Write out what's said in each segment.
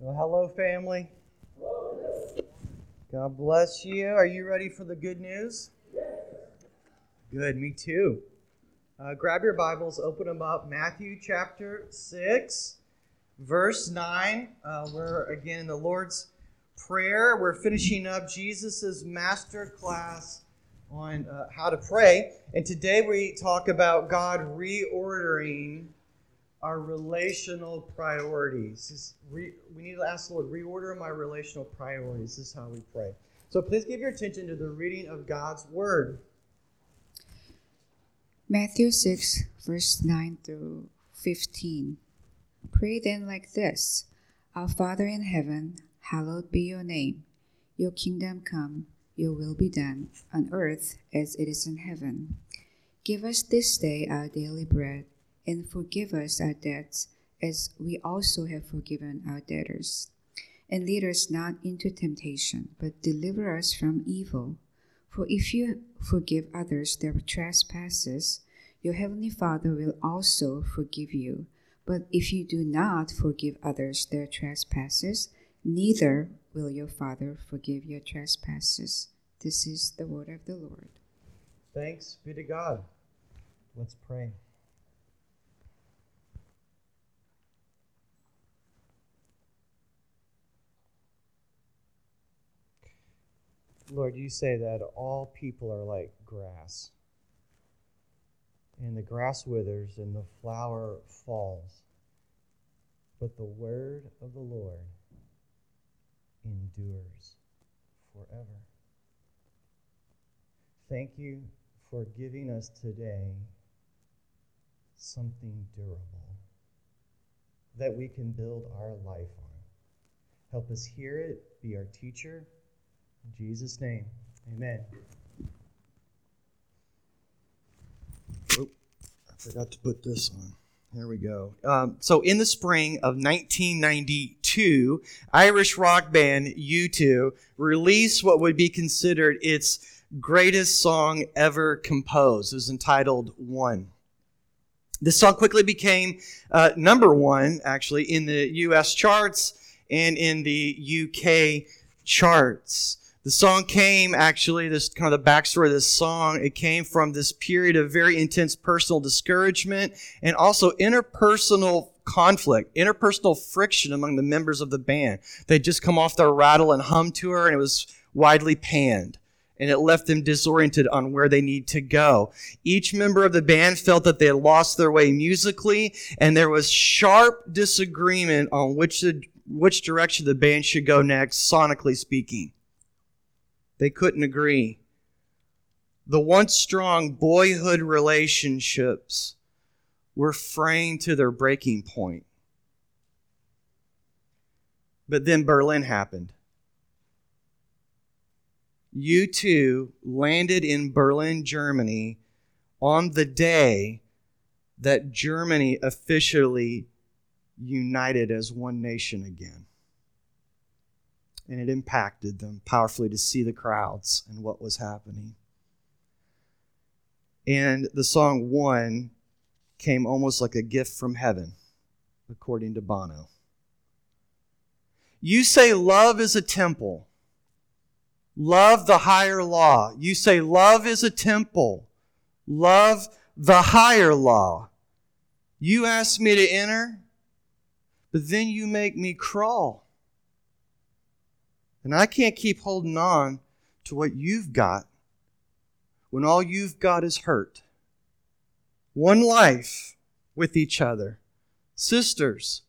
Well, hello, family. God bless you. Are you ready for the good news? Good, me too. Uh, grab your Bibles, open them up. Matthew chapter 6, verse 9. Uh, we're again in the Lord's Prayer. We're finishing up Jesus' master class on uh, how to pray. And today we talk about God reordering our relational priorities. We need to ask the Lord, reorder my relational priorities. This is how we pray. So please give your attention to the reading of God's Word. Matthew 6, verse 9 through 15. Pray then like this Our Father in heaven, hallowed be your name. Your kingdom come, your will be done, on earth as it is in heaven. Give us this day our daily bread, and forgive us our debts, as we also have forgiven our debtors. And lead us not into temptation, but deliver us from evil. For if you forgive others their trespasses, your heavenly Father will also forgive you. But if you do not forgive others their trespasses, neither will your Father forgive your trespasses. This is the word of the Lord. Thanks be to God. Let's pray. Lord, you say that all people are like grass, and the grass withers and the flower falls, but the word of the Lord endures forever. Thank you for giving us today something durable that we can build our life on. Help us hear it, be our teacher. In Jesus' name, amen. Oh, I forgot to put this on. There we go. Um, so, in the spring of 1992, Irish rock band U2 released what would be considered its greatest song ever composed. It was entitled One. This song quickly became uh, number one, actually, in the US charts and in the UK charts. The song came actually, this kind of the backstory of this song, it came from this period of very intense personal discouragement and also interpersonal conflict, interpersonal friction among the members of the band. They'd just come off their rattle and hum tour and it was widely panned and it left them disoriented on where they need to go. Each member of the band felt that they had lost their way musically, and there was sharp disagreement on which the, which direction the band should go next, sonically speaking. They couldn't agree. The once strong boyhood relationships were fraying to their breaking point. But then Berlin happened. U2 landed in Berlin, Germany on the day that Germany officially united as one nation again. And it impacted them powerfully to see the crowds and what was happening. And the song One came almost like a gift from heaven, according to Bono. You say love is a temple Love the higher law. You say love is a temple. Love the higher law. You ask me to enter, but then you make me crawl. And I can't keep holding on to what you've got when all you've got is hurt. One life with each other, sisters,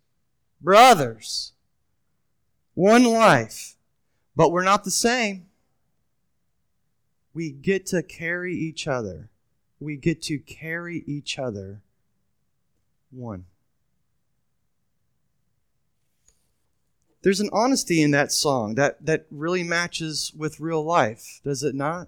brothers. One life, but we're not the same we get to carry each other. We get to carry each other one. There's an honesty in that song that, that really matches with real life, does it not?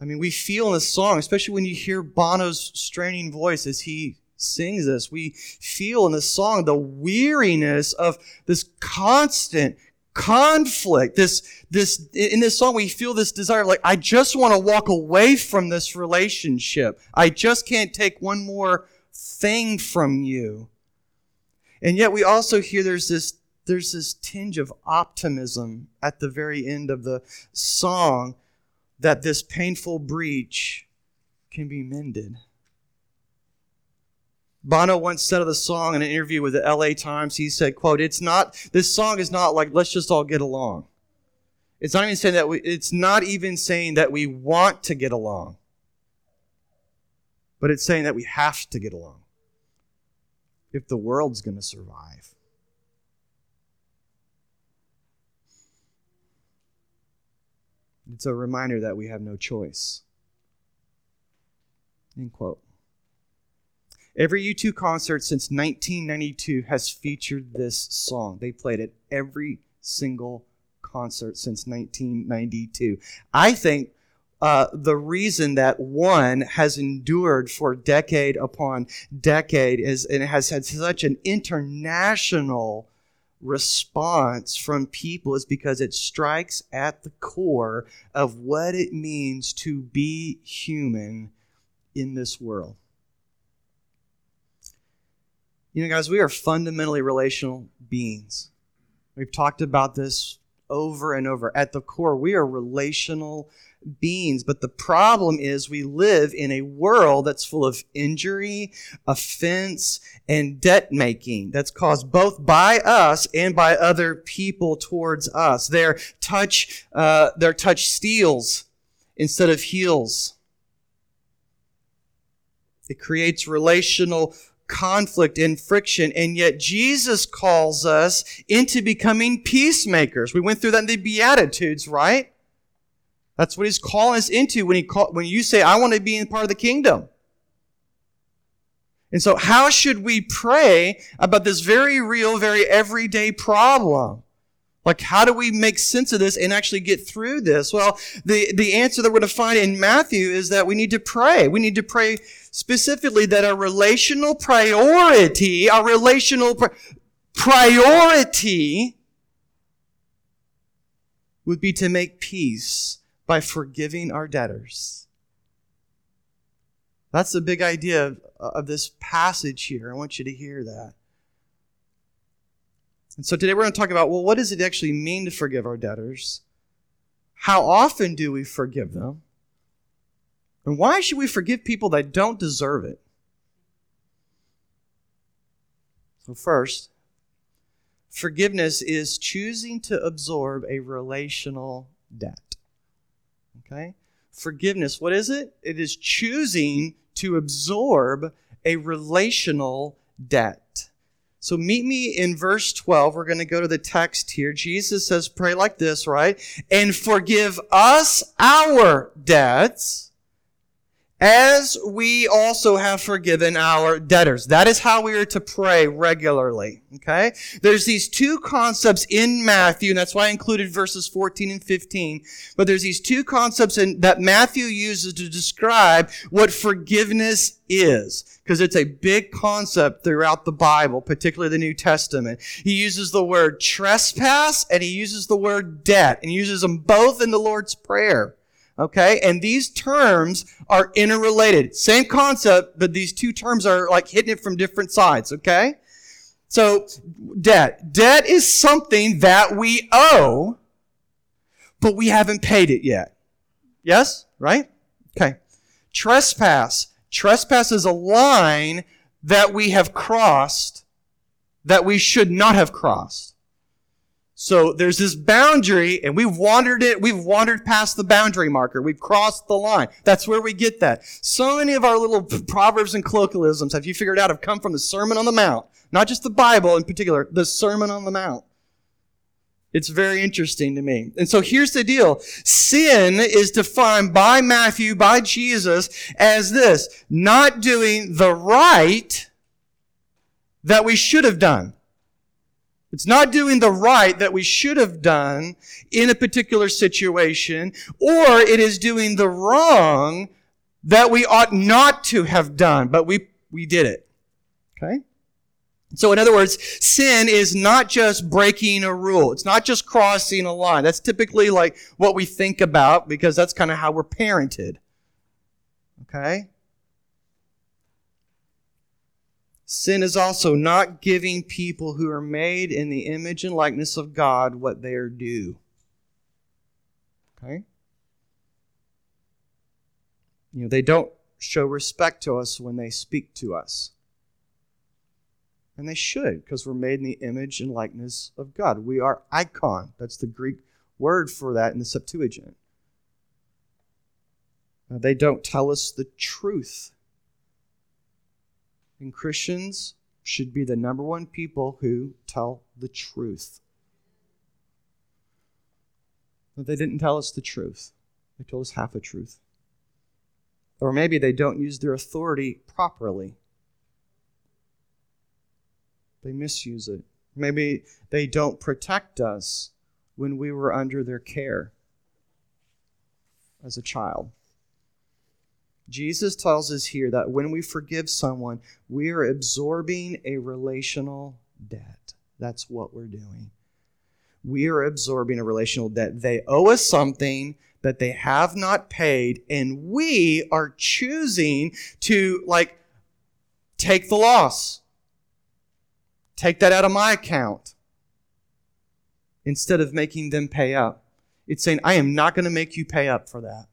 I mean, we feel in the song, especially when you hear Bono's straining voice as he sings this, we feel in the song the weariness of this constant conflict this this in this song we feel this desire like i just want to walk away from this relationship i just can't take one more thing from you and yet we also hear there's this there's this tinge of optimism at the very end of the song that this painful breach can be mended. Bono once said of the song in an interview with the LA Times, he said, quote, it's not, this song is not like, let's just all get along. It's not even saying that we, it's not even saying that we want to get along. But it's saying that we have to get along. If the world's going to survive. It's a reminder that we have no choice. End quote. Every U2 concert since 1992 has featured this song. They played it every single concert since 1992. I think uh, the reason that one has endured for decade upon decade is and it has had such an international response from people is because it strikes at the core of what it means to be human in this world. You know, guys, we are fundamentally relational beings. We've talked about this over and over. At the core, we are relational beings. But the problem is we live in a world that's full of injury, offense, and debt making that's caused both by us and by other people towards us. Their touch, uh, their touch steals instead of heals. It creates relational conflict and friction. And yet Jesus calls us into becoming peacemakers. We went through that in the Beatitudes, right? That's what he's calling us into when he call, when you say, I want to be in part of the kingdom. And so how should we pray about this very real, very everyday problem? Like, how do we make sense of this and actually get through this? Well, the, the answer that we're going to find in Matthew is that we need to pray. We need to pray specifically that our relational priority, our relational pri- priority would be to make peace by forgiving our debtors. That's the big idea of, of this passage here. I want you to hear that. And so today we're going to talk about well, what does it actually mean to forgive our debtors? How often do we forgive them? And why should we forgive people that don't deserve it? So, first, forgiveness is choosing to absorb a relational debt. Okay? Forgiveness, what is it? It is choosing to absorb a relational debt. So meet me in verse 12. We're going to go to the text here. Jesus says, pray like this, right? And forgive us our debts as we also have forgiven our debtors. That is how we are to pray regularly. Okay? There's these two concepts in Matthew, and that's why I included verses 14 and 15. But there's these two concepts in, that Matthew uses to describe what forgiveness is. Because it's a big concept throughout the Bible, particularly the New Testament. He uses the word trespass and he uses the word debt, and he uses them both in the Lord's Prayer. Okay? And these terms are interrelated. Same concept, but these two terms are like hitting it from different sides. Okay? So, debt. Debt is something that we owe, but we haven't paid it yet. Yes? Right? Okay. Trespass. Trespass is a line that we have crossed that we should not have crossed. So there's this boundary and we've wandered it, we've wandered past the boundary marker. We've crossed the line. That's where we get that. So many of our little proverbs and colloquialisms, have you figured out, have come from the Sermon on the Mount. Not just the Bible in particular, the Sermon on the Mount. It's very interesting to me. And so here's the deal. Sin is defined by Matthew, by Jesus, as this, not doing the right that we should have done. It's not doing the right that we should have done in a particular situation, or it is doing the wrong that we ought not to have done, but we, we did it. Okay? So in other words, sin is not just breaking a rule. It's not just crossing a line. That's typically like what we think about because that's kind of how we're parented. Okay? Sin is also not giving people who are made in the image and likeness of God what they are due. Okay? You know, they don't show respect to us when they speak to us. And they should, because we're made in the image and likeness of God. We are icon. That's the Greek word for that in the Septuagint. Now, they don't tell us the truth. And Christians should be the number one people who tell the truth. But they didn't tell us the truth, they told us half a truth. Or maybe they don't use their authority properly. They misuse it. Maybe they don't protect us when we were under their care as a child. Jesus tells us here that when we forgive someone, we are absorbing a relational debt. That's what we're doing. We are absorbing a relational debt. They owe us something that they have not paid, and we are choosing to, like, take the loss. Take that out of my account instead of making them pay up. It's saying, I am not going to make you pay up for that.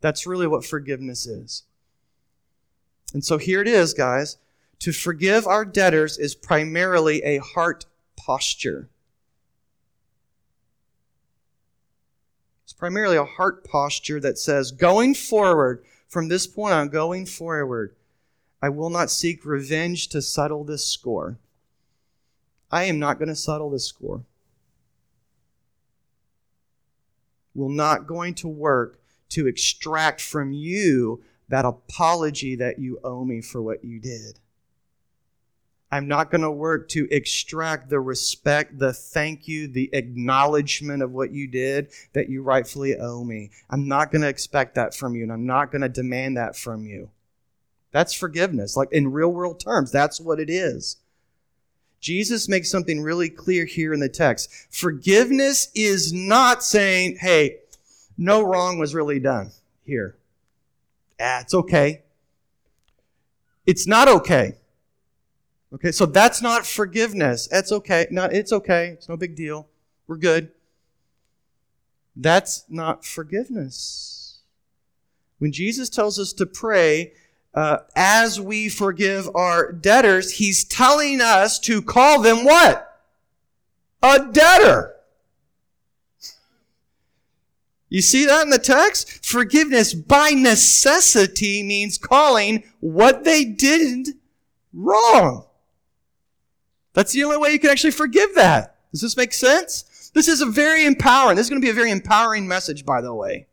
That's really what forgiveness is. And so here it is, guys. To forgive our debtors is primarily a heart posture. It's primarily a heart posture that says, going forward, from this point on, going forward, I will not seek revenge to settle this score. I am not going to settle this score. We're not going to work to extract from you that apology that you owe me for what you did. I'm not going to work to extract the respect, the thank you, the acknowledgement of what you did that you rightfully owe me. I'm not going to expect that from you, and I'm not going to demand that from you. That's forgiveness. Like in real world terms, that's what it is. Jesus makes something really clear here in the text. Forgiveness is not saying, hey, no wrong was really done here. Ah, it's okay. It's not okay. Okay, so that's not forgiveness. That's okay. Not it's okay. It's no big deal. We're good. That's not forgiveness. When Jesus tells us to pray, uh, as we forgive our debtors, he's telling us to call them what? A debtor. You see that in the text? Forgiveness by necessity means calling what they did wrong. That's the only way you can actually forgive that. Does this make sense? This is a very empowering. This is going to be a very empowering message, by the way.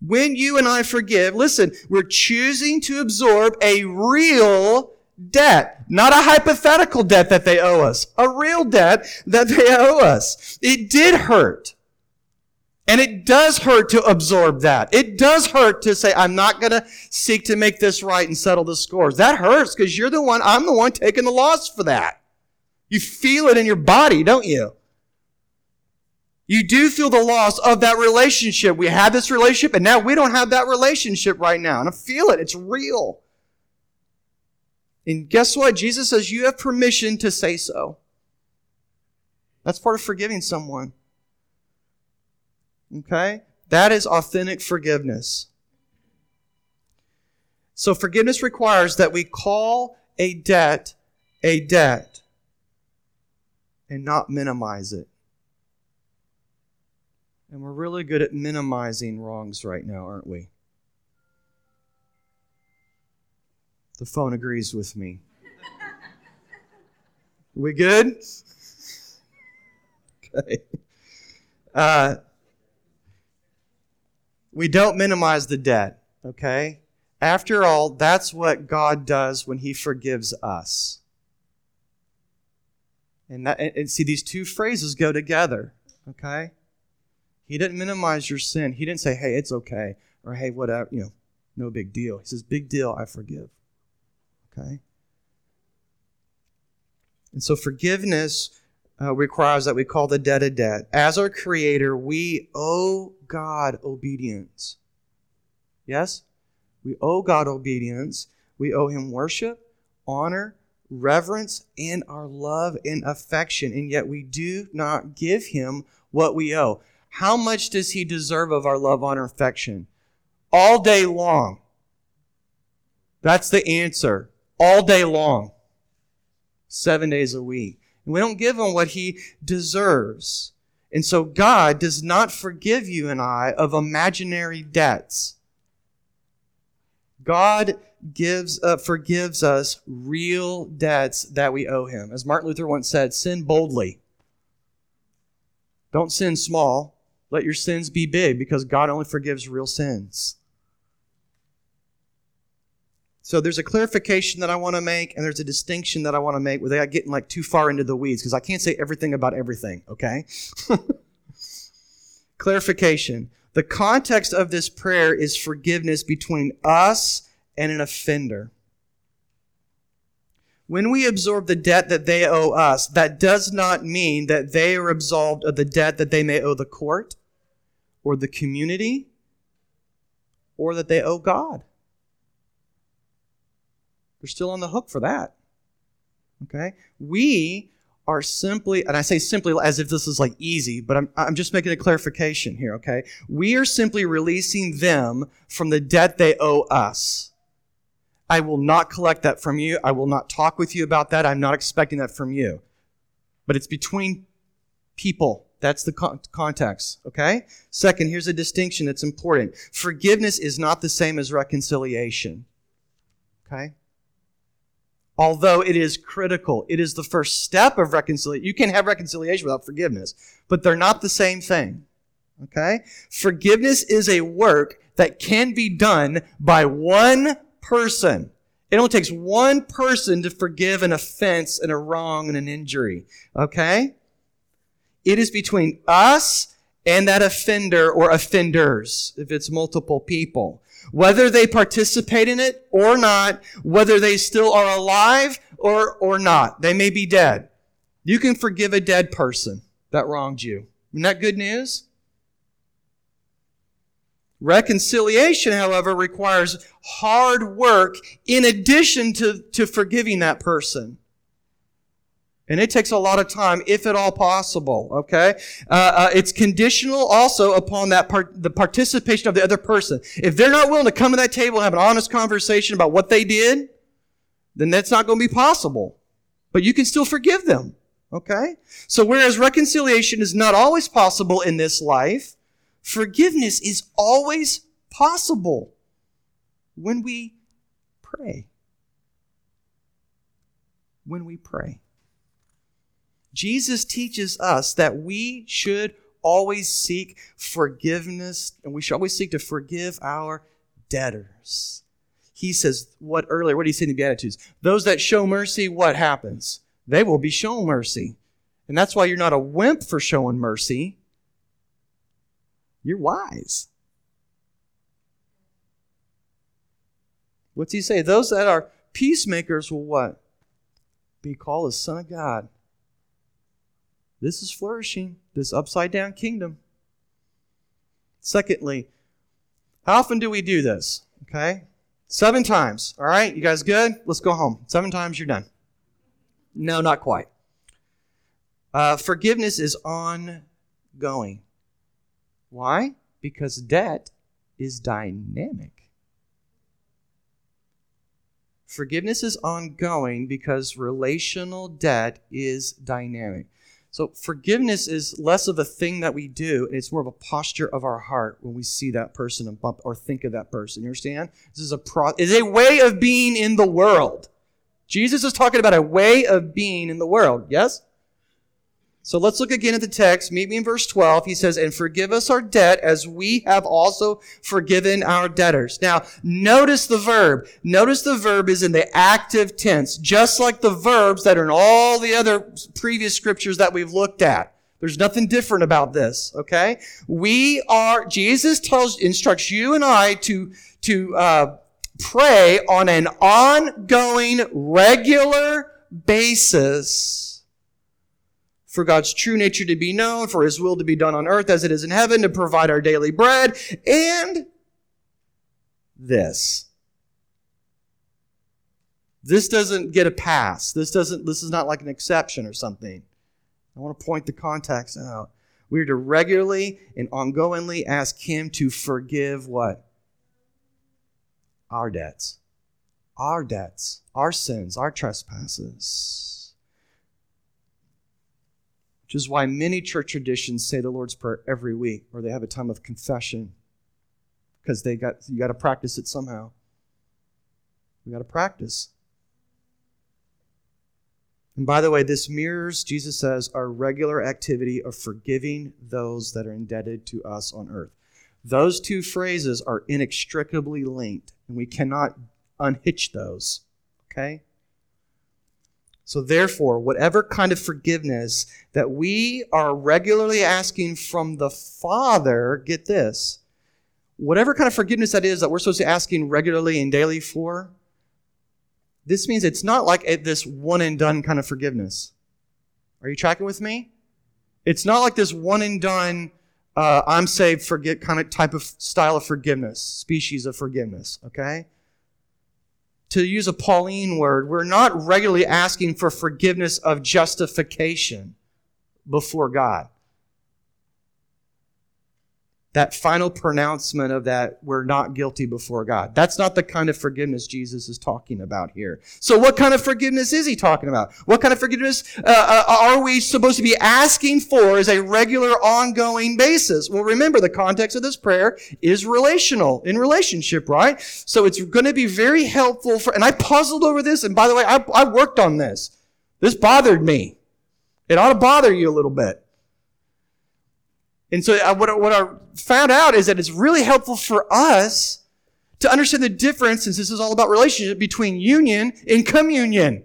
When you and I forgive, listen, we're choosing to absorb a real debt, not a hypothetical debt that they owe us, a real debt that they owe us. It did hurt. And it does hurt to absorb that. It does hurt to say, I'm not going to seek to make this right and settle the scores. That hurts because you're the one, I'm the one taking the loss for that. You feel it in your body, don't you? You do feel the loss of that relationship. We had this relationship and now we don't have that relationship right now. And I feel it. It's real. And guess what? Jesus says you have permission to say so. That's part of forgiving someone. Okay? That is authentic forgiveness. So forgiveness requires that we call a debt a debt and not minimize it. And we're really good at minimizing wrongs right now, aren't we? The phone agrees with me. we good? Okay. Uh, we don't minimize the debt, okay? After all, that's what God does when He forgives us. And, that, and see, these two phrases go together, okay? He didn't minimize your sin. He didn't say, hey, it's okay, or hey, whatever, you know, no big deal. He says, big deal, I forgive, okay? And so forgiveness uh, requires that we call the debt a debt. As our Creator, we owe God obedience. Yes? We owe God obedience. We owe Him worship. honor, reverence, and our love and affection, and yet we do not give him what we owe. How much does he deserve of our love, honor, affection? All day long. That's the answer. All day long. Seven days a week. We don't give him what he deserves. And so God does not forgive you and I of imaginary debts. God gives uh, forgives us real debts that we owe him. As Martin Luther once said, sin boldly. Don't sin small. Let your sins be big because God only forgives real sins. So there's a clarification that I want to make, and there's a distinction that I want to make without getting like too far into the weeds, because I can't say everything about everything, okay? clarification. The context of this prayer is forgiveness between us and an offender. When we absorb the debt that they owe us, that does not mean that they are absolved of the debt that they may owe the court or the community or that they owe God. They're still on the hook for that. Okay? We are simply, and I say simply as if this is like easy, but I'm, I'm just making a clarification here, okay? We are simply releasing them from the debt they owe us. I will not collect that from you. I will not talk with you about that. I'm not expecting that from you. But it's between people. That's the con- context, okay? Second, here's a distinction that's important. Forgiveness is not the same as reconciliation, okay? Although it is critical. It is the first step of reconciliation. You can have reconciliation without forgiveness, but they're not the same thing. Okay? Forgiveness is a work that can be done by one person. It only takes one person to forgive an offense and a wrong and an injury. Okay? It is between us and that offender or offenders, if it's multiple people whether they participate in it or not, whether they still are alive or, or not. They may be dead. You can forgive a dead person that wronged you. Isn't that good news? Reconciliation, however, requires hard work in addition to, to forgiving that person. And it takes a lot of time, if at all possible. Okay, uh, uh, it's conditional also upon that part, the participation of the other person. If they're not willing to come to that table and have an honest conversation about what they did, then that's not going to be possible. But you can still forgive them. Okay, so whereas reconciliation is not always possible in this life, forgiveness is always possible when we pray. When we pray. Jesus teaches us that we should always seek forgiveness and we should always seek to forgive our debtors. He says, what earlier, what did he say in the Beatitudes? Those that show mercy, what happens? They will be shown mercy. And that's why you're not a wimp for showing mercy. You're wise. What's he say? Those that are peacemakers will what? Be called a son of God. This is flourishing, this upside down kingdom. Secondly, how often do we do this? Okay? Seven times. All right? You guys good? Let's go home. Seven times, you're done. No, not quite. Uh, forgiveness is ongoing. Why? Because debt is dynamic. Forgiveness is ongoing because relational debt is dynamic. So forgiveness is less of a thing that we do, it's more of a posture of our heart when we see that person and bump or think of that person. You understand? This is a pro- is a way of being in the world. Jesus is talking about a way of being in the world. Yes? So let's look again at the text. Meet me in verse 12. He says, and forgive us our debt as we have also forgiven our debtors. Now, notice the verb. Notice the verb is in the active tense, just like the verbs that are in all the other previous scriptures that we've looked at. There's nothing different about this, okay? We are, Jesus tells, instructs you and I to, to, uh, pray on an ongoing, regular basis for God's true nature to be known, for his will to be done on earth as it is in heaven, to provide our daily bread, and this. This doesn't get a pass. This doesn't this is not like an exception or something. I want to point the context out. We are to regularly and ongoingly ask him to forgive what? Our debts. Our debts, our sins, our trespasses. Which is why many church traditions say the Lord's Prayer every week, or they have a time of confession. Because they got you got to practice it somehow. We got to practice. And by the way, this mirrors, Jesus says, our regular activity of forgiving those that are indebted to us on earth. Those two phrases are inextricably linked, and we cannot unhitch those. Okay? So, therefore, whatever kind of forgiveness that we are regularly asking from the Father, get this, whatever kind of forgiveness that is that we're supposed to be asking regularly and daily for, this means it's not like this one and done kind of forgiveness. Are you tracking with me? It's not like this one and done, uh, I'm saved, forget kind of type of style of forgiveness, species of forgiveness, okay? To use a Pauline word, we're not regularly asking for forgiveness of justification before God that final pronouncement of that we're not guilty before God. That's not the kind of forgiveness Jesus is talking about here. So what kind of forgiveness is he talking about? What kind of forgiveness uh, uh, are we supposed to be asking for as a regular ongoing basis? Well, remember the context of this prayer is relational, in relationship, right? So it's going to be very helpful for, and I puzzled over this, and by the way, I, I worked on this. This bothered me. It ought to bother you a little bit. And so I, what, what I found out is that it's really helpful for us to understand the difference, since this is all about relationship, between union and communion.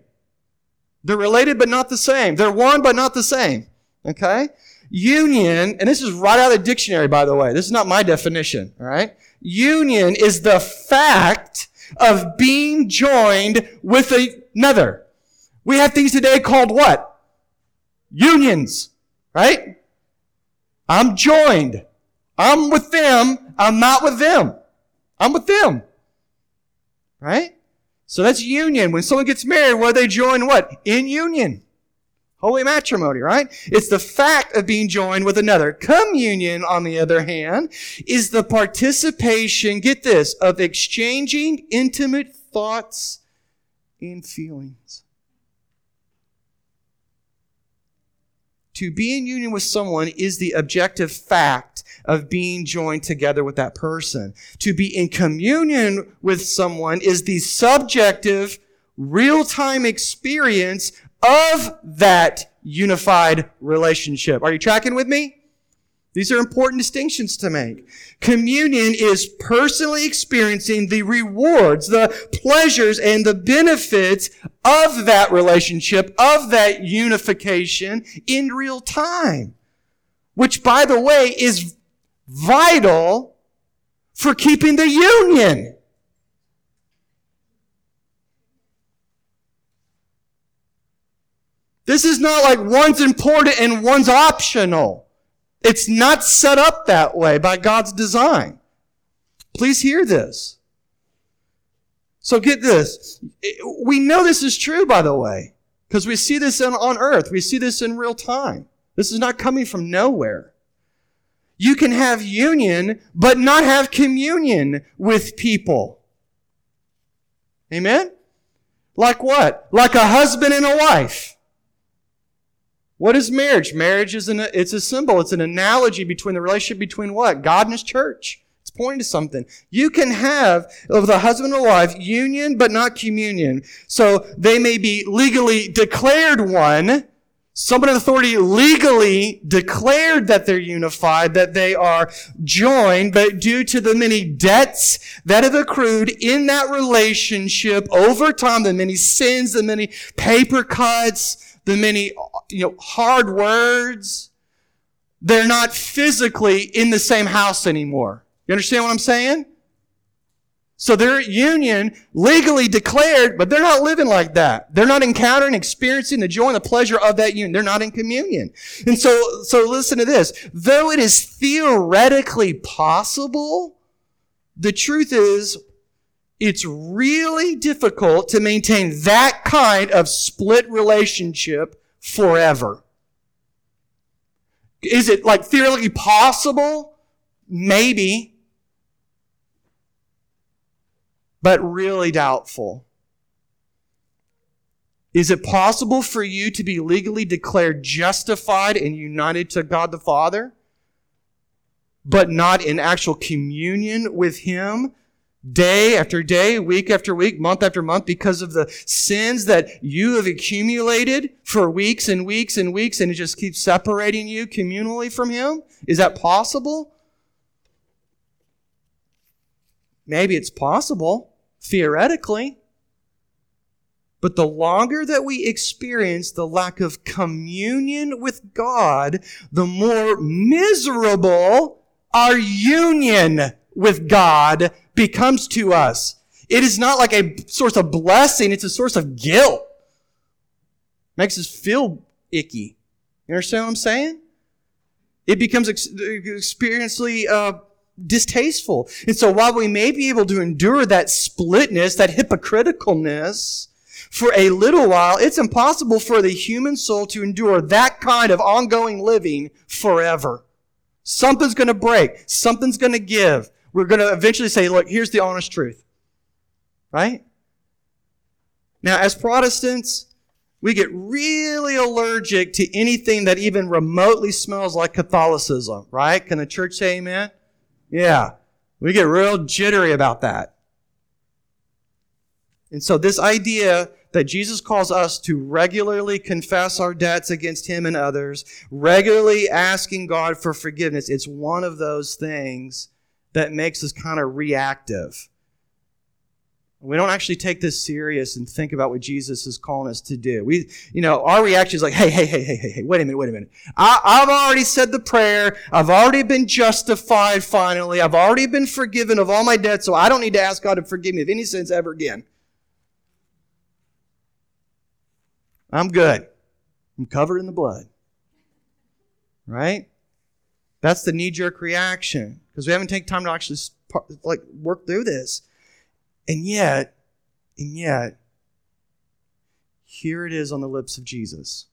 They're related but not the same. They're one but not the same. Okay? Union, and this is right out of the dictionary, by the way. This is not my definition, all right? Union is the fact of being joined with another. We have things today called what? Unions, right? I'm joined. I'm with them. I'm not with them. I'm with them. Right? So that's union. When someone gets married, what they join what? In union. Holy matrimony, right? It's the fact of being joined with another. Communion, on the other hand, is the participation, get this, of exchanging intimate thoughts and feelings. To be in union with someone is the objective fact of being joined together with that person. To be in communion with someone is the subjective, real-time experience of that unified relationship. Are you tracking with me? These are important distinctions to make. Communion is personally experiencing the rewards, the pleasures, and the benefits of that relationship, of that unification in real time. Which, by the way, is vital for keeping the union. This is not like one's important and one's optional. It's not set up that way by God's design. Please hear this. So get this. We know this is true, by the way, because we see this in, on earth. We see this in real time. This is not coming from nowhere. You can have union, but not have communion with people. Amen? Like what? Like a husband and a wife. What is marriage? Marriage is an, it's a symbol. It's an analogy between the relationship between what? God and His church. It's pointing to something. You can have of the husband and wife union, but not communion. So they may be legally declared one. Someone in authority legally declared that they're unified, that they are joined, but due to the many debts that have accrued in that relationship over time, the many sins, the many paper cuts, the many, you know, hard words. They're not physically in the same house anymore. You understand what I'm saying? So their union legally declared, but they're not living like that. They're not encountering, experiencing the joy and the pleasure of that union. They're not in communion. And so, so listen to this. Though it is theoretically possible, the truth is it's really difficult to maintain that kind of split relationship forever. Is it like theoretically possible? Maybe. But really doubtful. Is it possible for you to be legally declared justified and united to God the Father, but not in actual communion with Him day after day, week after week, month after month because of the sins that you have accumulated for weeks and weeks and weeks and it just keeps separating you communally from Him? Is that possible? Maybe it's possible, theoretically. But the longer that we experience the lack of communion with God, the more miserable our union with God becomes to us. It is not like a source of blessing, it's a source of guilt. Makes us feel icky. You understand what I'm saying? It becomes ex- experientially uh, distasteful. And so while we may be able to endure that splitness, that hypocriticalness, for a little while, it's impossible for the human soul to endure that kind of ongoing living forever. Something's going to break. Something's going to give we're going to eventually say, look, here's the honest truth. Right? Now, as Protestants, we get really allergic to anything that even remotely smells like Catholicism, right? Can the church say amen? Yeah. We get real jittery about that. And so this idea that Jesus calls us to regularly confess our debts against him and others, regularly asking God for forgiveness, it's one of those things that makes us kind of reactive. We don't actually take this serious and think about what Jesus is calling us to do. We, you know, our reaction is like, hey, hey, hey, hey, hey, hey, wait a minute, wait a minute. I, I've already said the prayer. I've already been justified finally. I've already been forgiven of all my debts, so I don't need to ask God to forgive me of any sins ever again. I'm good. I'm covered in the blood. Right? That's the knee jerk reaction because we haven't taken time to actually like work through this. And yet, and yet, here it is on the lips of Jesus.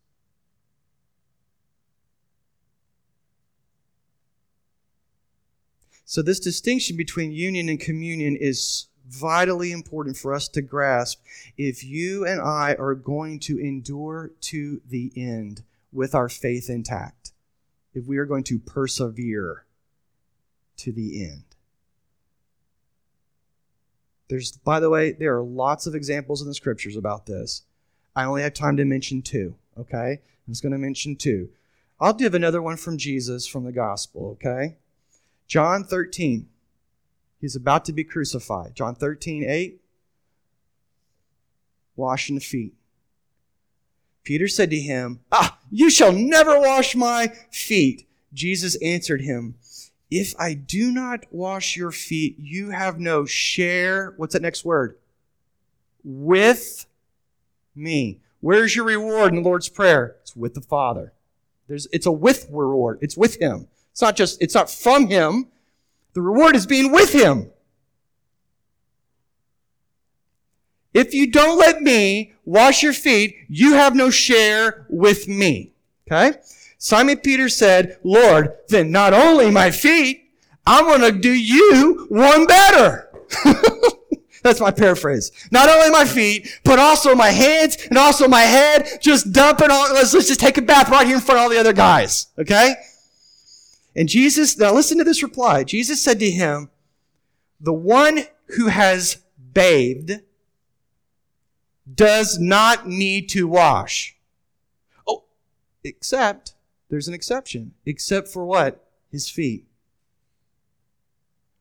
So, this distinction between union and communion is vitally important for us to grasp if you and I are going to endure to the end with our faith intact if we are going to persevere to the end. There's, by the way, there are lots of examples in the scriptures about this. I only have time to mention two, okay? I'm just going to mention two. I'll give another one from Jesus from the gospel, okay? John 13. He's about to be crucified. John 13, 8. Washing the feet. Peter said to him, Ah, you shall never wash my feet. Jesus answered him, If I do not wash your feet, you have no share. What's that next word? With me. Where's your reward in the Lord's Prayer? It's with the Father. There's, it's a with reward. It's with Him. It's not just, it's not from Him. The reward is being with Him. If you don't let me wash your feet, you have no share with me. Okay? Simon Peter said, Lord, then not only my feet, I'm going to do you one better. That's my paraphrase. Not only my feet, but also my hands and also my head. Just dump it all. Let's, let's just take a bath right here in front of all the other guys. Okay? And Jesus, now listen to this reply. Jesus said to him, the one who has bathed does not need to wash. Oh, except, there's an exception. Except for what? His feet.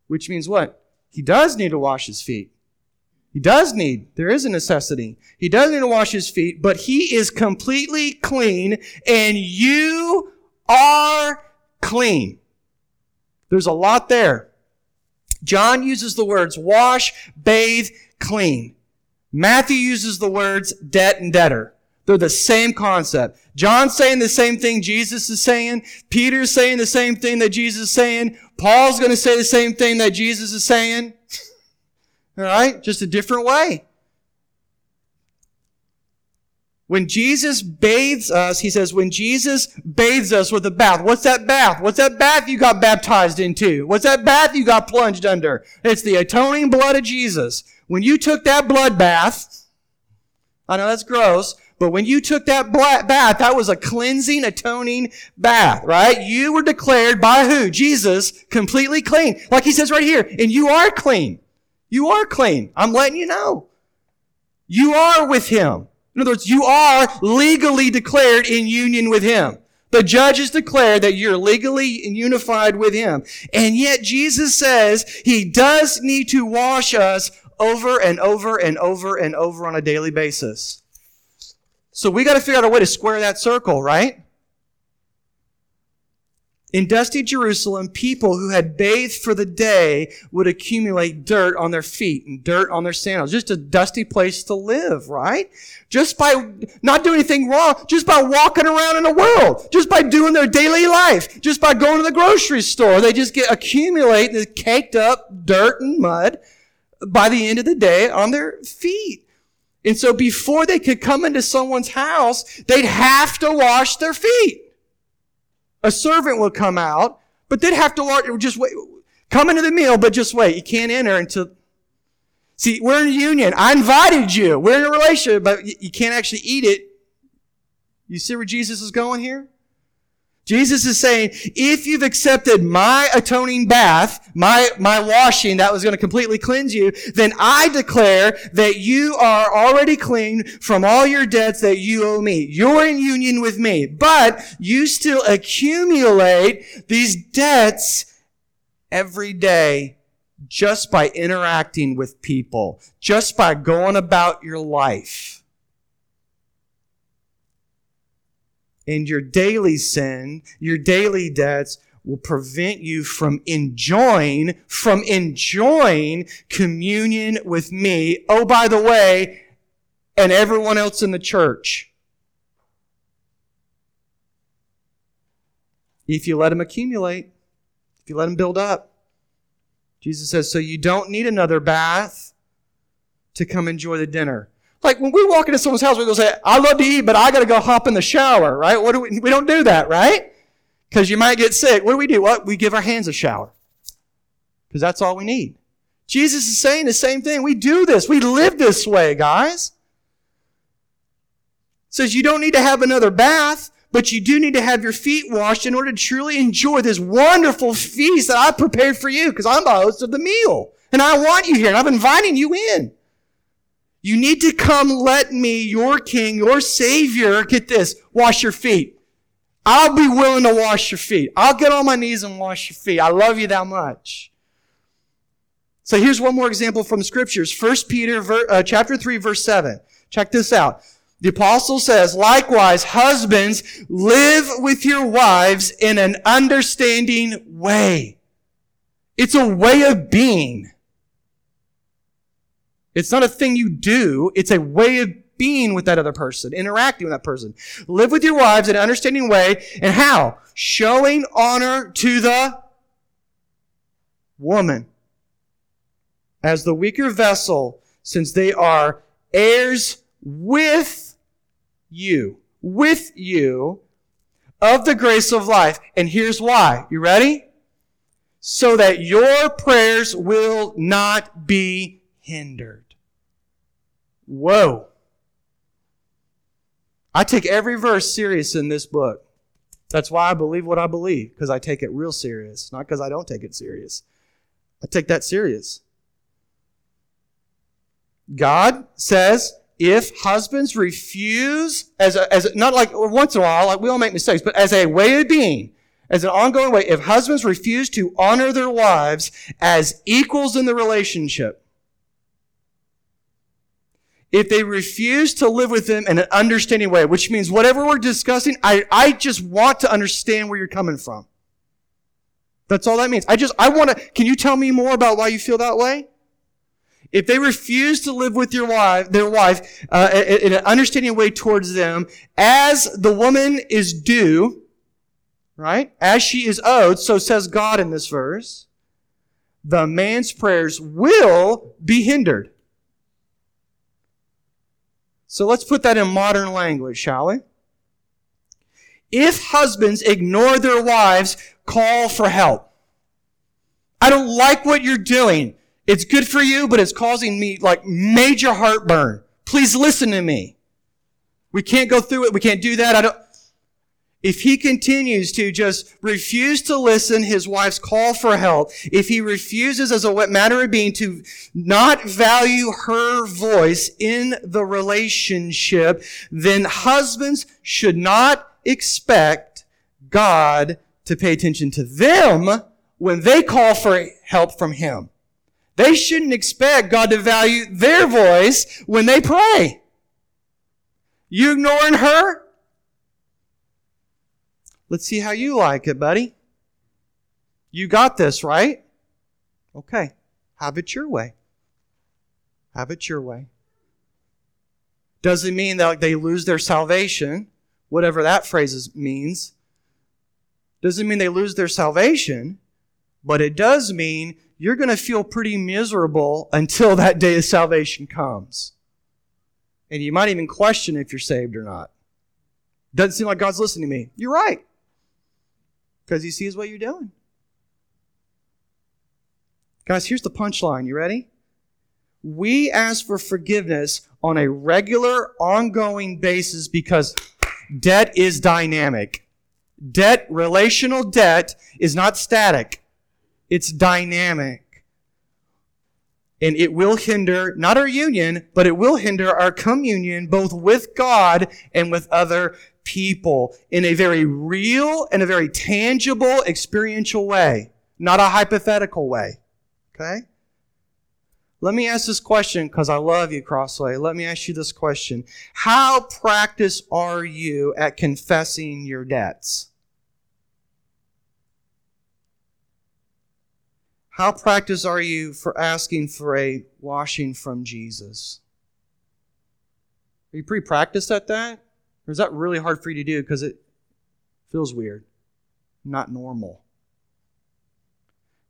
Which means what? He does need to wash his feet. He does need, there is a necessity. He does need to wash his feet, but he is completely clean and you are clean. There's a lot there. John uses the words wash, bathe, clean. Matthew uses the words debt and debtor. They're the same concept. John's saying the same thing Jesus is saying. Peter's saying the same thing that Jesus is saying. Paul's going to say the same thing that Jesus is saying. All right? Just a different way. When Jesus bathes us, he says, when Jesus bathes us with a bath, what's that bath? What's that bath you got baptized into? What's that bath you got plunged under? It's the atoning blood of Jesus. When you took that blood bath, I know that's gross, but when you took that bath, that was a cleansing, atoning bath, right? You were declared by who? Jesus, completely clean. Like he says right here, and you are clean. You are clean. I'm letting you know. You are with him. In other words, you are legally declared in union with him. The judges declare that you're legally unified with him. And yet Jesus says he does need to wash us over and over and over and over on a daily basis. So we got to figure out a way to square that circle, right? In dusty Jerusalem, people who had bathed for the day would accumulate dirt on their feet and dirt on their sandals. Just a dusty place to live, right? Just by not doing anything wrong, just by walking around in the world, just by doing their daily life, just by going to the grocery store, they just get accumulate the caked up dirt and mud by the end of the day on their feet. And so before they could come into someone's house, they'd have to wash their feet a servant would come out, but they'd have to just wait, come into the meal, but just wait. You can't enter until. See, we're in a union. I invited you. We're in a relationship, but you can't actually eat it. You see where Jesus is going here? Jesus is saying, if you've accepted my atoning bath, my, my washing that was going to completely cleanse you, then I declare that you are already clean from all your debts that you owe me. You're in union with me, but you still accumulate these debts every day just by interacting with people, just by going about your life. And your daily sin, your daily debts will prevent you from enjoying, from enjoying communion with me. Oh, by the way, and everyone else in the church. If you let them accumulate, if you let them build up. Jesus says, so you don't need another bath to come enjoy the dinner. Like when we walk into someone's house, we go say, I love to eat, but I got to go hop in the shower, right? What do we, we don't do that, right? Because you might get sick. What do we do? What? We give our hands a shower. Because that's all we need. Jesus is saying the same thing. We do this. We live this way, guys. Says you don't need to have another bath, but you do need to have your feet washed in order to truly enjoy this wonderful feast that I've prepared for you because I'm the host of the meal. And I want you here and I'm inviting you in. You need to come let me, your king, your savior, get this, wash your feet. I'll be willing to wash your feet. I'll get on my knees and wash your feet. I love you that much. So here's one more example from scriptures. 1 Peter uh, chapter 3 verse 7. Check this out. The apostle says, likewise, husbands, live with your wives in an understanding way. It's a way of being. It's not a thing you do. It's a way of being with that other person, interacting with that person. Live with your wives in an understanding way. And how? Showing honor to the woman as the weaker vessel, since they are heirs with you, with you of the grace of life. And here's why. You ready? So that your prayers will not be hindered. Whoa. I take every verse serious in this book. That's why I believe what I believe, because I take it real serious, not because I don't take it serious. I take that serious. God says if husbands refuse, as a, as a, not like once in a while, like we all make mistakes, but as a way of being, as an ongoing way, if husbands refuse to honor their wives as equals in the relationship, if they refuse to live with them in an understanding way, which means whatever we're discussing, I, I just want to understand where you're coming from. That's all that means. I just, I want to, can you tell me more about why you feel that way? If they refuse to live with your wife, their wife, uh, in an understanding way towards them, as the woman is due, right? As she is owed, so says God in this verse, the man's prayers will be hindered. So let's put that in modern language, shall we? If husbands ignore their wives, call for help. I don't like what you're doing. It's good for you, but it's causing me like major heartburn. Please listen to me. We can't go through it. We can't do that. I don't. If he continues to just refuse to listen, his wife's call for help, if he refuses as a matter of being to not value her voice in the relationship, then husbands should not expect God to pay attention to them when they call for help from him. They shouldn't expect God to value their voice when they pray. You ignoring her? Let's see how you like it, buddy. You got this, right? Okay. Have it your way. Have it your way. Doesn't mean that they lose their salvation, whatever that phrase means. Doesn't mean they lose their salvation, but it does mean you're going to feel pretty miserable until that day of salvation comes. And you might even question if you're saved or not. Doesn't seem like God's listening to me. You're right. Because he sees what you're doing. Guys, here's the punchline. You ready? We ask for forgiveness on a regular, ongoing basis because debt is dynamic. Debt, relational debt, is not static, it's dynamic. And it will hinder not our union, but it will hinder our communion both with God and with other people in a very real and a very tangible, experiential way, not a hypothetical way. Okay? Let me ask this question because I love you, Crossway. Let me ask you this question. How practiced are you at confessing your debts? How practiced are you for asking for a washing from Jesus? Are you pretty practiced at that? Or is that really hard for you to do because it feels weird, not normal?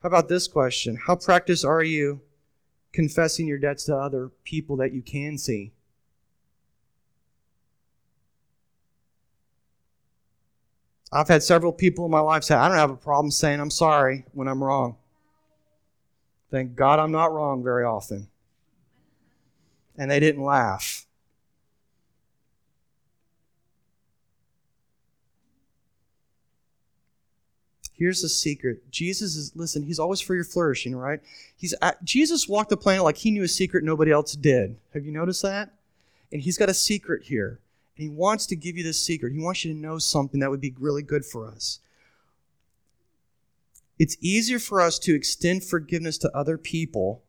How about this question? How practiced are you confessing your debts to other people that you can see? I've had several people in my life say, I don't have a problem saying I'm sorry when I'm wrong. Thank God I'm not wrong very often. And they didn't laugh. Here's the secret. Jesus is, listen, he's always for your flourishing, right? He's at, Jesus walked the planet like he knew a secret nobody else did. Have you noticed that? And he's got a secret here. And he wants to give you this secret. He wants you to know something that would be really good for us. It's easier for us to extend forgiveness to other people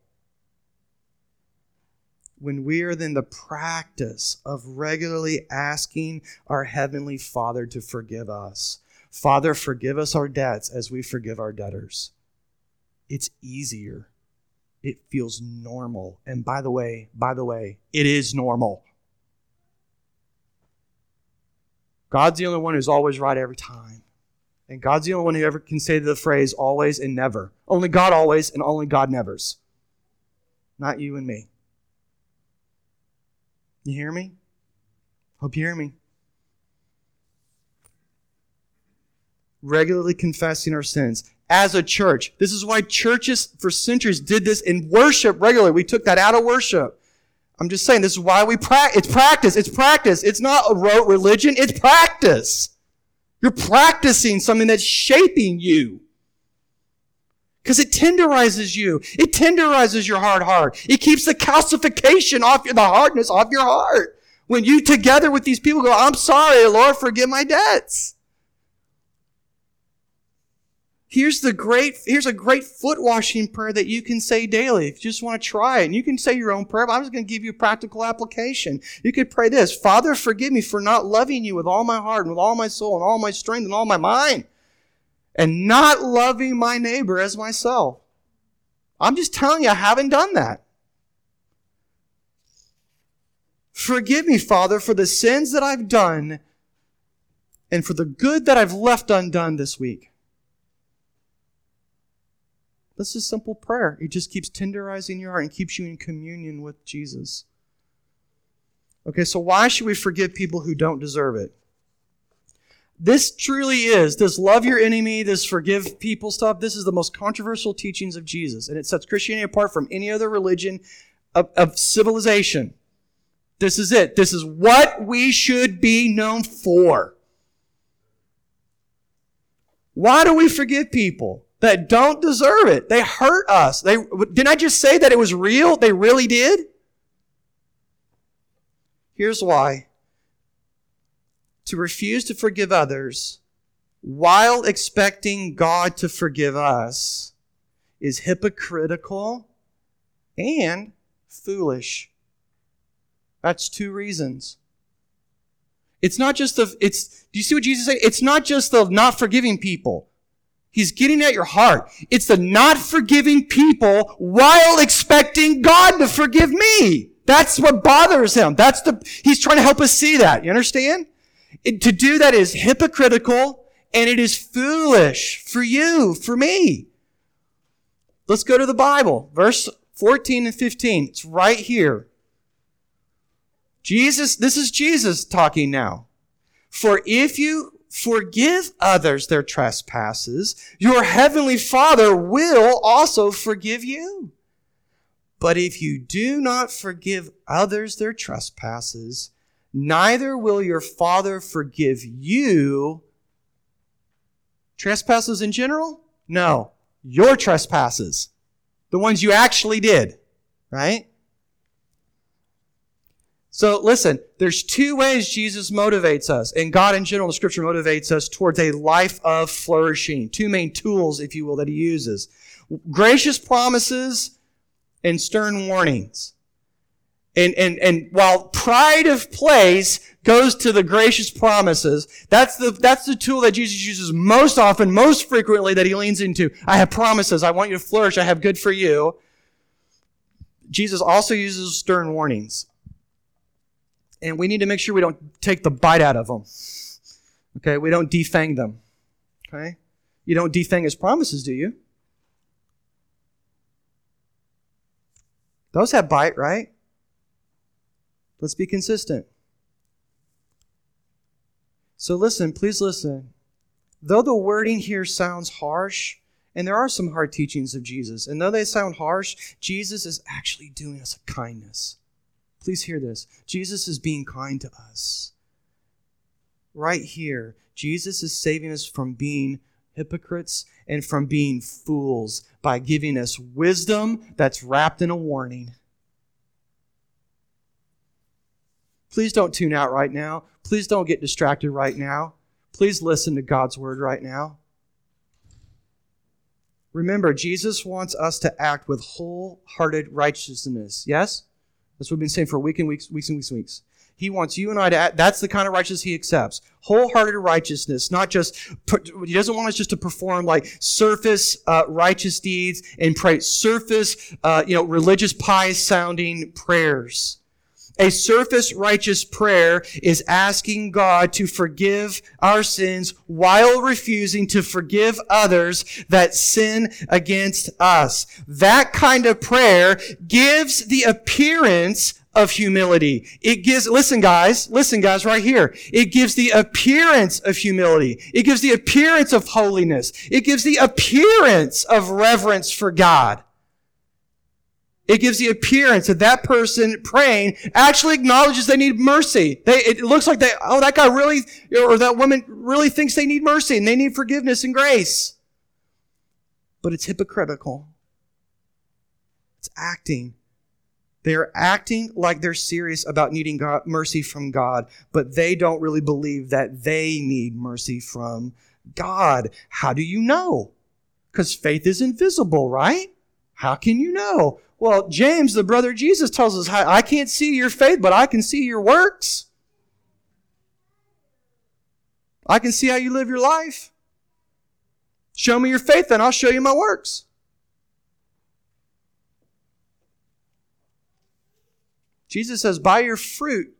when we are in the practice of regularly asking our Heavenly Father to forgive us. Father, forgive us our debts as we forgive our debtors. It's easier. It feels normal. And by the way, by the way, it is normal. God's the only one who's always right every time. And God's the only one who ever can say the phrase always and never. Only God always and only God nevers. Not you and me. You hear me? Hope you hear me. Regularly confessing our sins as a church. This is why churches for centuries did this in worship regularly. We took that out of worship. I'm just saying this is why we practice. It's practice. It's practice. It's not a rote religion. It's practice. You're practicing something that's shaping you. Because it tenderizes you. It tenderizes your hard heart. It keeps the calcification off your, the hardness off your heart. When you together with these people go, I'm sorry, Lord, forgive my debts. Here's the great, here's a great foot washing prayer that you can say daily if you just want to try it. And you can say your own prayer, but I'm just going to give you a practical application. You could pray this Father, forgive me for not loving you with all my heart and with all my soul and all my strength and all my mind, and not loving my neighbor as myself. I'm just telling you, I haven't done that. Forgive me, Father, for the sins that I've done and for the good that I've left undone this week. This is simple prayer. It just keeps tenderizing your heart and keeps you in communion with Jesus. Okay, so why should we forgive people who don't deserve it? This truly is, this love your enemy, this forgive people stuff, this is the most controversial teachings of Jesus. And it sets Christianity apart from any other religion of, of civilization. This is it. This is what we should be known for. Why do we forgive people that don't deserve it? They hurt us. They, didn't I just say that it was real? They really did? Here's why. To refuse to forgive others while expecting God to forgive us is hypocritical and foolish. That's two reasons. It's not just the, it's, do you see what Jesus said? It's not just the not forgiving people. He's getting at your heart. It's the not forgiving people while expecting God to forgive me. That's what bothers him. That's the, he's trying to help us see that. You understand? It, to do that is hypocritical and it is foolish for you, for me. Let's go to the Bible. Verse 14 and 15. It's right here. Jesus, this is Jesus talking now. For if you forgive others their trespasses, your heavenly Father will also forgive you. But if you do not forgive others their trespasses, neither will your Father forgive you. Trespasses in general? No. Your trespasses. The ones you actually did. Right? So listen, there's two ways Jesus motivates us, and God in general, the scripture motivates us towards a life of flourishing. Two main tools, if you will, that he uses. Gracious promises and stern warnings. And, and, and while pride of place goes to the gracious promises, that's the, that's the tool that Jesus uses most often, most frequently that he leans into. I have promises. I want you to flourish. I have good for you. Jesus also uses stern warnings and we need to make sure we don't take the bite out of them. Okay, we don't defang them. Okay? You don't defang his promises, do you? Those have bite, right? Let's be consistent. So listen, please listen. Though the wording here sounds harsh, and there are some hard teachings of Jesus, and though they sound harsh, Jesus is actually doing us a kindness. Please hear this. Jesus is being kind to us. Right here, Jesus is saving us from being hypocrites and from being fools by giving us wisdom that's wrapped in a warning. Please don't tune out right now. Please don't get distracted right now. Please listen to God's word right now. Remember, Jesus wants us to act with wholehearted righteousness. Yes? That's what we've been saying for weeks and weeks, weeks and weeks and weeks. He wants you and I to act, that's the kind of righteousness he accepts. Wholehearted righteousness, not just, he doesn't want us just to perform like surface uh, righteous deeds and pray surface, uh, you know, religious pious sounding prayers. A surface righteous prayer is asking God to forgive our sins while refusing to forgive others that sin against us. That kind of prayer gives the appearance of humility. It gives, listen guys, listen guys right here. It gives the appearance of humility. It gives the appearance of holiness. It gives the appearance of reverence for God. It gives the appearance that that person praying actually acknowledges they need mercy. They, it looks like they, oh, that guy really, or that woman really thinks they need mercy and they need forgiveness and grace. But it's hypocritical. It's acting. They are acting like they're serious about needing God, mercy from God, but they don't really believe that they need mercy from God. How do you know? Because faith is invisible, right? How can you know? Well, James, the brother Jesus, tells us, I can't see your faith, but I can see your works. I can see how you live your life. Show me your faith, and I'll show you my works. Jesus says, By your fruit,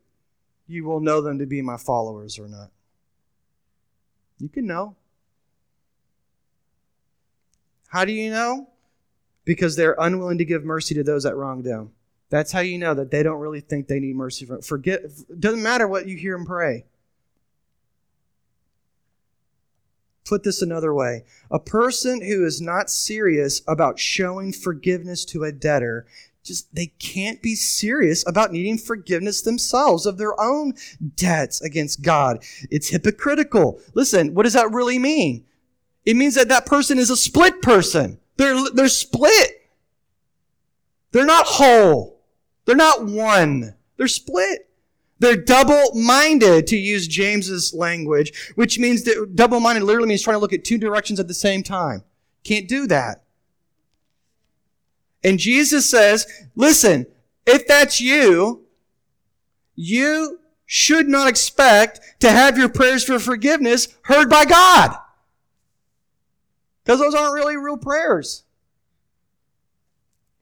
you will know them to be my followers or not. You can know. How do you know? Because they're unwilling to give mercy to those that wrong them. That's how you know that they don't really think they need mercy. Forget, doesn't matter what you hear them pray. Put this another way a person who is not serious about showing forgiveness to a debtor just they can't be serious about needing forgiveness themselves of their own debts against God. It's hypocritical. Listen, what does that really mean? It means that that person is a split person. They're, they're split. They're not whole. They're not one. They're split. They're double minded, to use James's language, which means that double minded literally means trying to look at two directions at the same time. Can't do that. And Jesus says, listen, if that's you, you should not expect to have your prayers for forgiveness heard by God. Because those aren't really real prayers.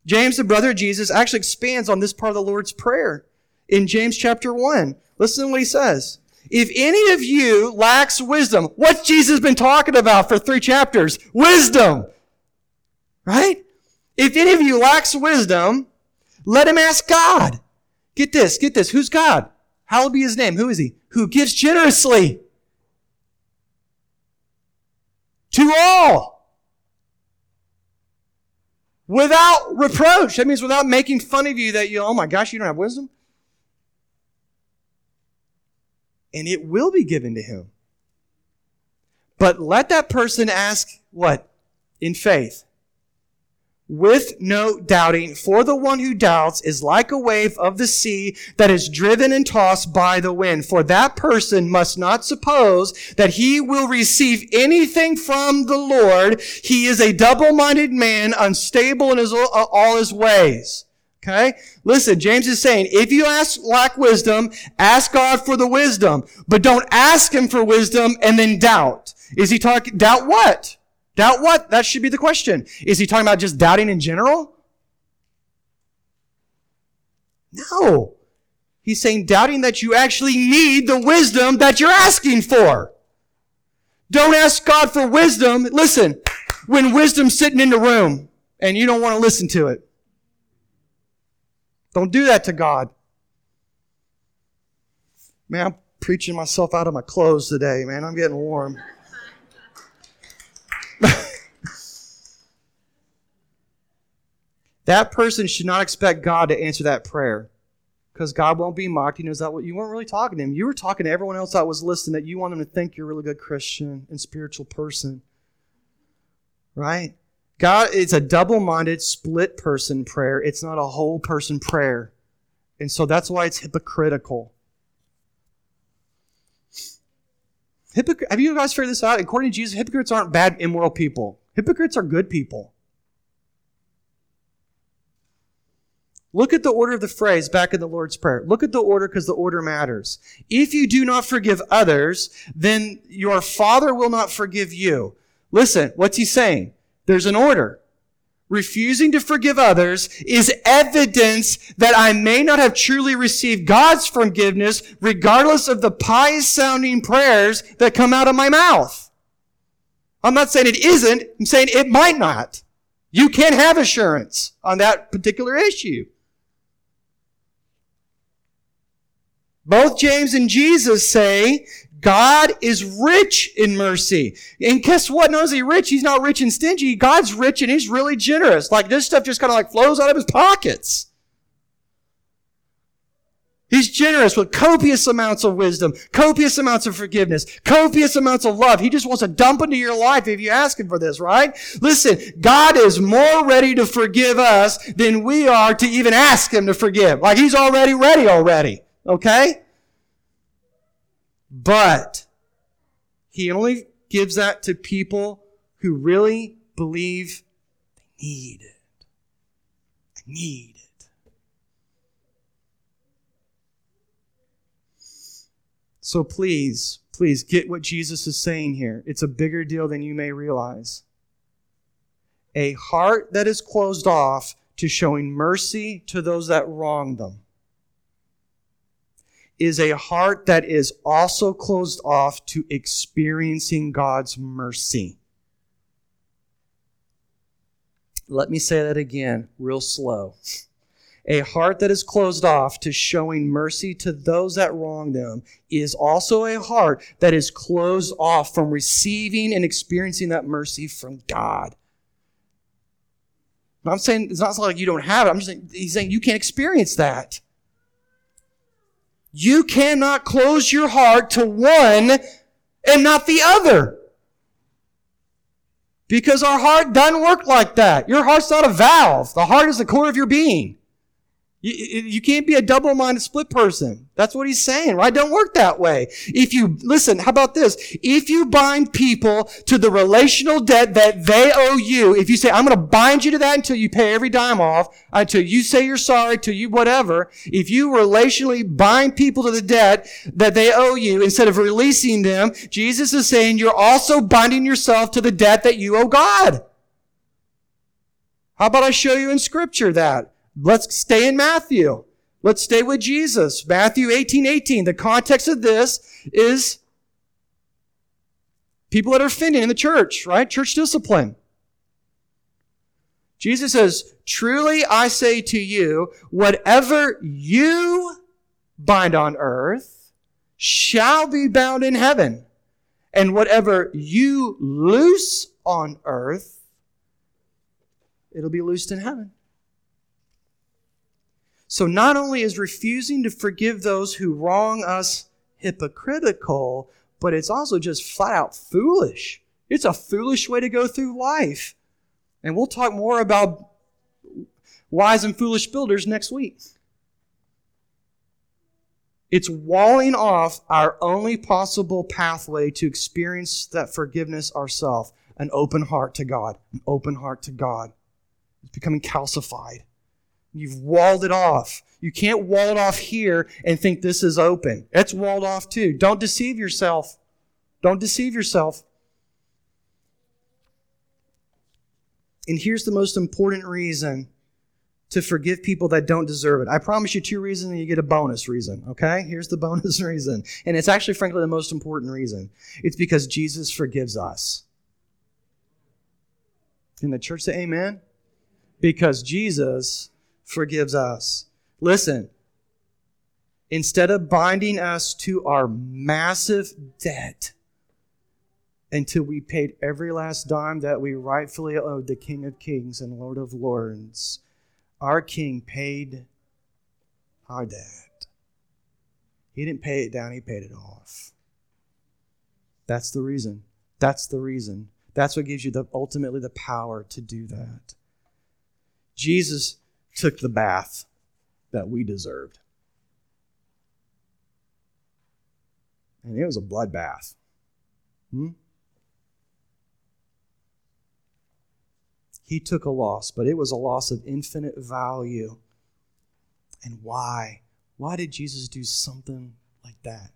James, the brother of Jesus, actually expands on this part of the Lord's Prayer in James chapter 1. Listen to what he says. If any of you lacks wisdom, what's Jesus been talking about for three chapters? Wisdom. Right? If any of you lacks wisdom, let him ask God. Get this, get this. Who's God? Hallowed be his name. Who is he? Who gives generously to all without reproach. That means without making fun of you that you, oh my gosh, you don't have wisdom. And it will be given to him. But let that person ask what? In faith with no doubting, for the one who doubts is like a wave of the sea that is driven and tossed by the wind. For that person must not suppose that he will receive anything from the Lord. He is a double-minded man, unstable in his, all his ways. Okay? Listen, James is saying, if you ask, lack wisdom, ask God for the wisdom, but don't ask him for wisdom and then doubt. Is he talking, doubt what? Doubt what? That should be the question. Is he talking about just doubting in general? No. He's saying doubting that you actually need the wisdom that you're asking for. Don't ask God for wisdom. Listen, when wisdom's sitting in the room and you don't want to listen to it. Don't do that to God. Man, I'm preaching myself out of my clothes today, man. I'm getting warm. That person should not expect God to answer that prayer because God won't be mocked. He knows that you weren't really talking to him. You were talking to everyone else that was listening that you want them to think you're a really good Christian and spiritual person. Right? God, it's a double minded, split person prayer. It's not a whole person prayer. And so that's why it's hypocritical. Hypocr- have you guys figured this out? According to Jesus, hypocrites aren't bad, immoral people. Hypocrites are good people. Look at the order of the phrase back in the Lord's Prayer. Look at the order because the order matters. If you do not forgive others, then your Father will not forgive you. Listen, what's he saying? There's an order refusing to forgive others is evidence that I may not have truly received God's forgiveness regardless of the pious sounding prayers that come out of my mouth. I'm not saying it isn't. I'm saying it might not. You can't have assurance on that particular issue. Both James and Jesus say God is rich in mercy. And guess what? Not only he rich, he's not rich and stingy. God's rich and he's really generous. Like this stuff just kind of like flows out of his pockets. He's generous with copious amounts of wisdom, copious amounts of forgiveness, copious amounts of love. He just wants to dump into your life if you ask him for this, right? Listen, God is more ready to forgive us than we are to even ask him to forgive. Like he's already ready already. Okay? But he only gives that to people who really believe they need it. Need it. So please, please get what Jesus is saying here. It's a bigger deal than you may realize. A heart that is closed off to showing mercy to those that wrong them is a heart that is also closed off to experiencing God's mercy. Let me say that again, real slow. A heart that is closed off to showing mercy to those that wrong them is also a heart that is closed off from receiving and experiencing that mercy from God. I'm saying it's not like you don't have it. I'm just saying he's saying you can't experience that. You cannot close your heart to one and not the other. Because our heart doesn't work like that. Your heart's not a valve. The heart is the core of your being. You, you can't be a double-minded split person. That's what he's saying, right? Don't work that way. If you, listen, how about this? If you bind people to the relational debt that they owe you, if you say, I'm going to bind you to that until you pay every dime off, until you say you're sorry, till you whatever, if you relationally bind people to the debt that they owe you instead of releasing them, Jesus is saying you're also binding yourself to the debt that you owe God. How about I show you in scripture that? Let's stay in Matthew. Let's stay with Jesus. Matthew 18, 18. The context of this is people that are offending in the church, right? Church discipline. Jesus says, Truly I say to you, whatever you bind on earth shall be bound in heaven. And whatever you loose on earth, it'll be loosed in heaven. So not only is refusing to forgive those who wrong us hypocritical, but it's also just flat out foolish. It's a foolish way to go through life. And we'll talk more about wise and foolish builders next week. It's walling off our only possible pathway to experience that forgiveness ourselves an open heart to God. An open heart to God. It's becoming calcified. You've walled it off. You can't wall it off here and think this is open. It's walled off too. Don't deceive yourself. Don't deceive yourself. And here's the most important reason to forgive people that don't deserve it. I promise you two reasons and you get a bonus reason, okay? Here's the bonus reason. And it's actually, frankly, the most important reason. It's because Jesus forgives us. Can the church say amen? Because Jesus forgives us. Listen, instead of binding us to our massive debt until we paid every last dime that we rightfully owed the King of Kings and Lord of Lords, our King paid our debt. He didn't pay it down, he paid it off. That's the reason. That's the reason. That's what gives you the ultimately the power to do that. Jesus took the bath that we deserved. And it was a bloodbath. Hmm? He took a loss, but it was a loss of infinite value. And why? Why did Jesus do something like that?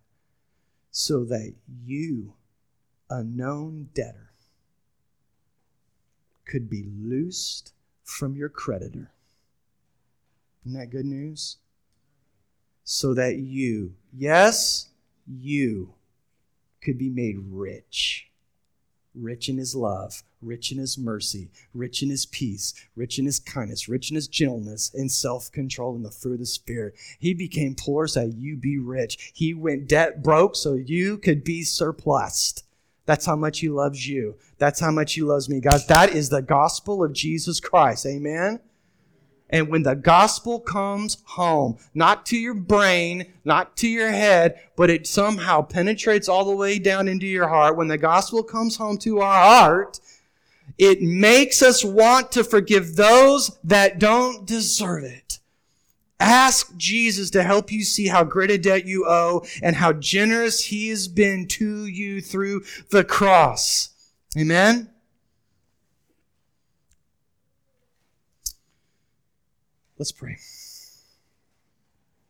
So that you, a known debtor, could be loosed from your creditor isn't that good news? So that you, yes, you, could be made rich. Rich in his love, rich in his mercy, rich in his peace, rich in his kindness, rich in his gentleness, and self control, and the fruit of the Spirit. He became poor so you be rich. He went debt broke so you could be surplused. That's how much he loves you. That's how much he loves me, guys. That is the gospel of Jesus Christ. Amen. And when the gospel comes home, not to your brain, not to your head, but it somehow penetrates all the way down into your heart, when the gospel comes home to our heart, it makes us want to forgive those that don't deserve it. Ask Jesus to help you see how great a debt you owe and how generous he has been to you through the cross. Amen? Let's pray.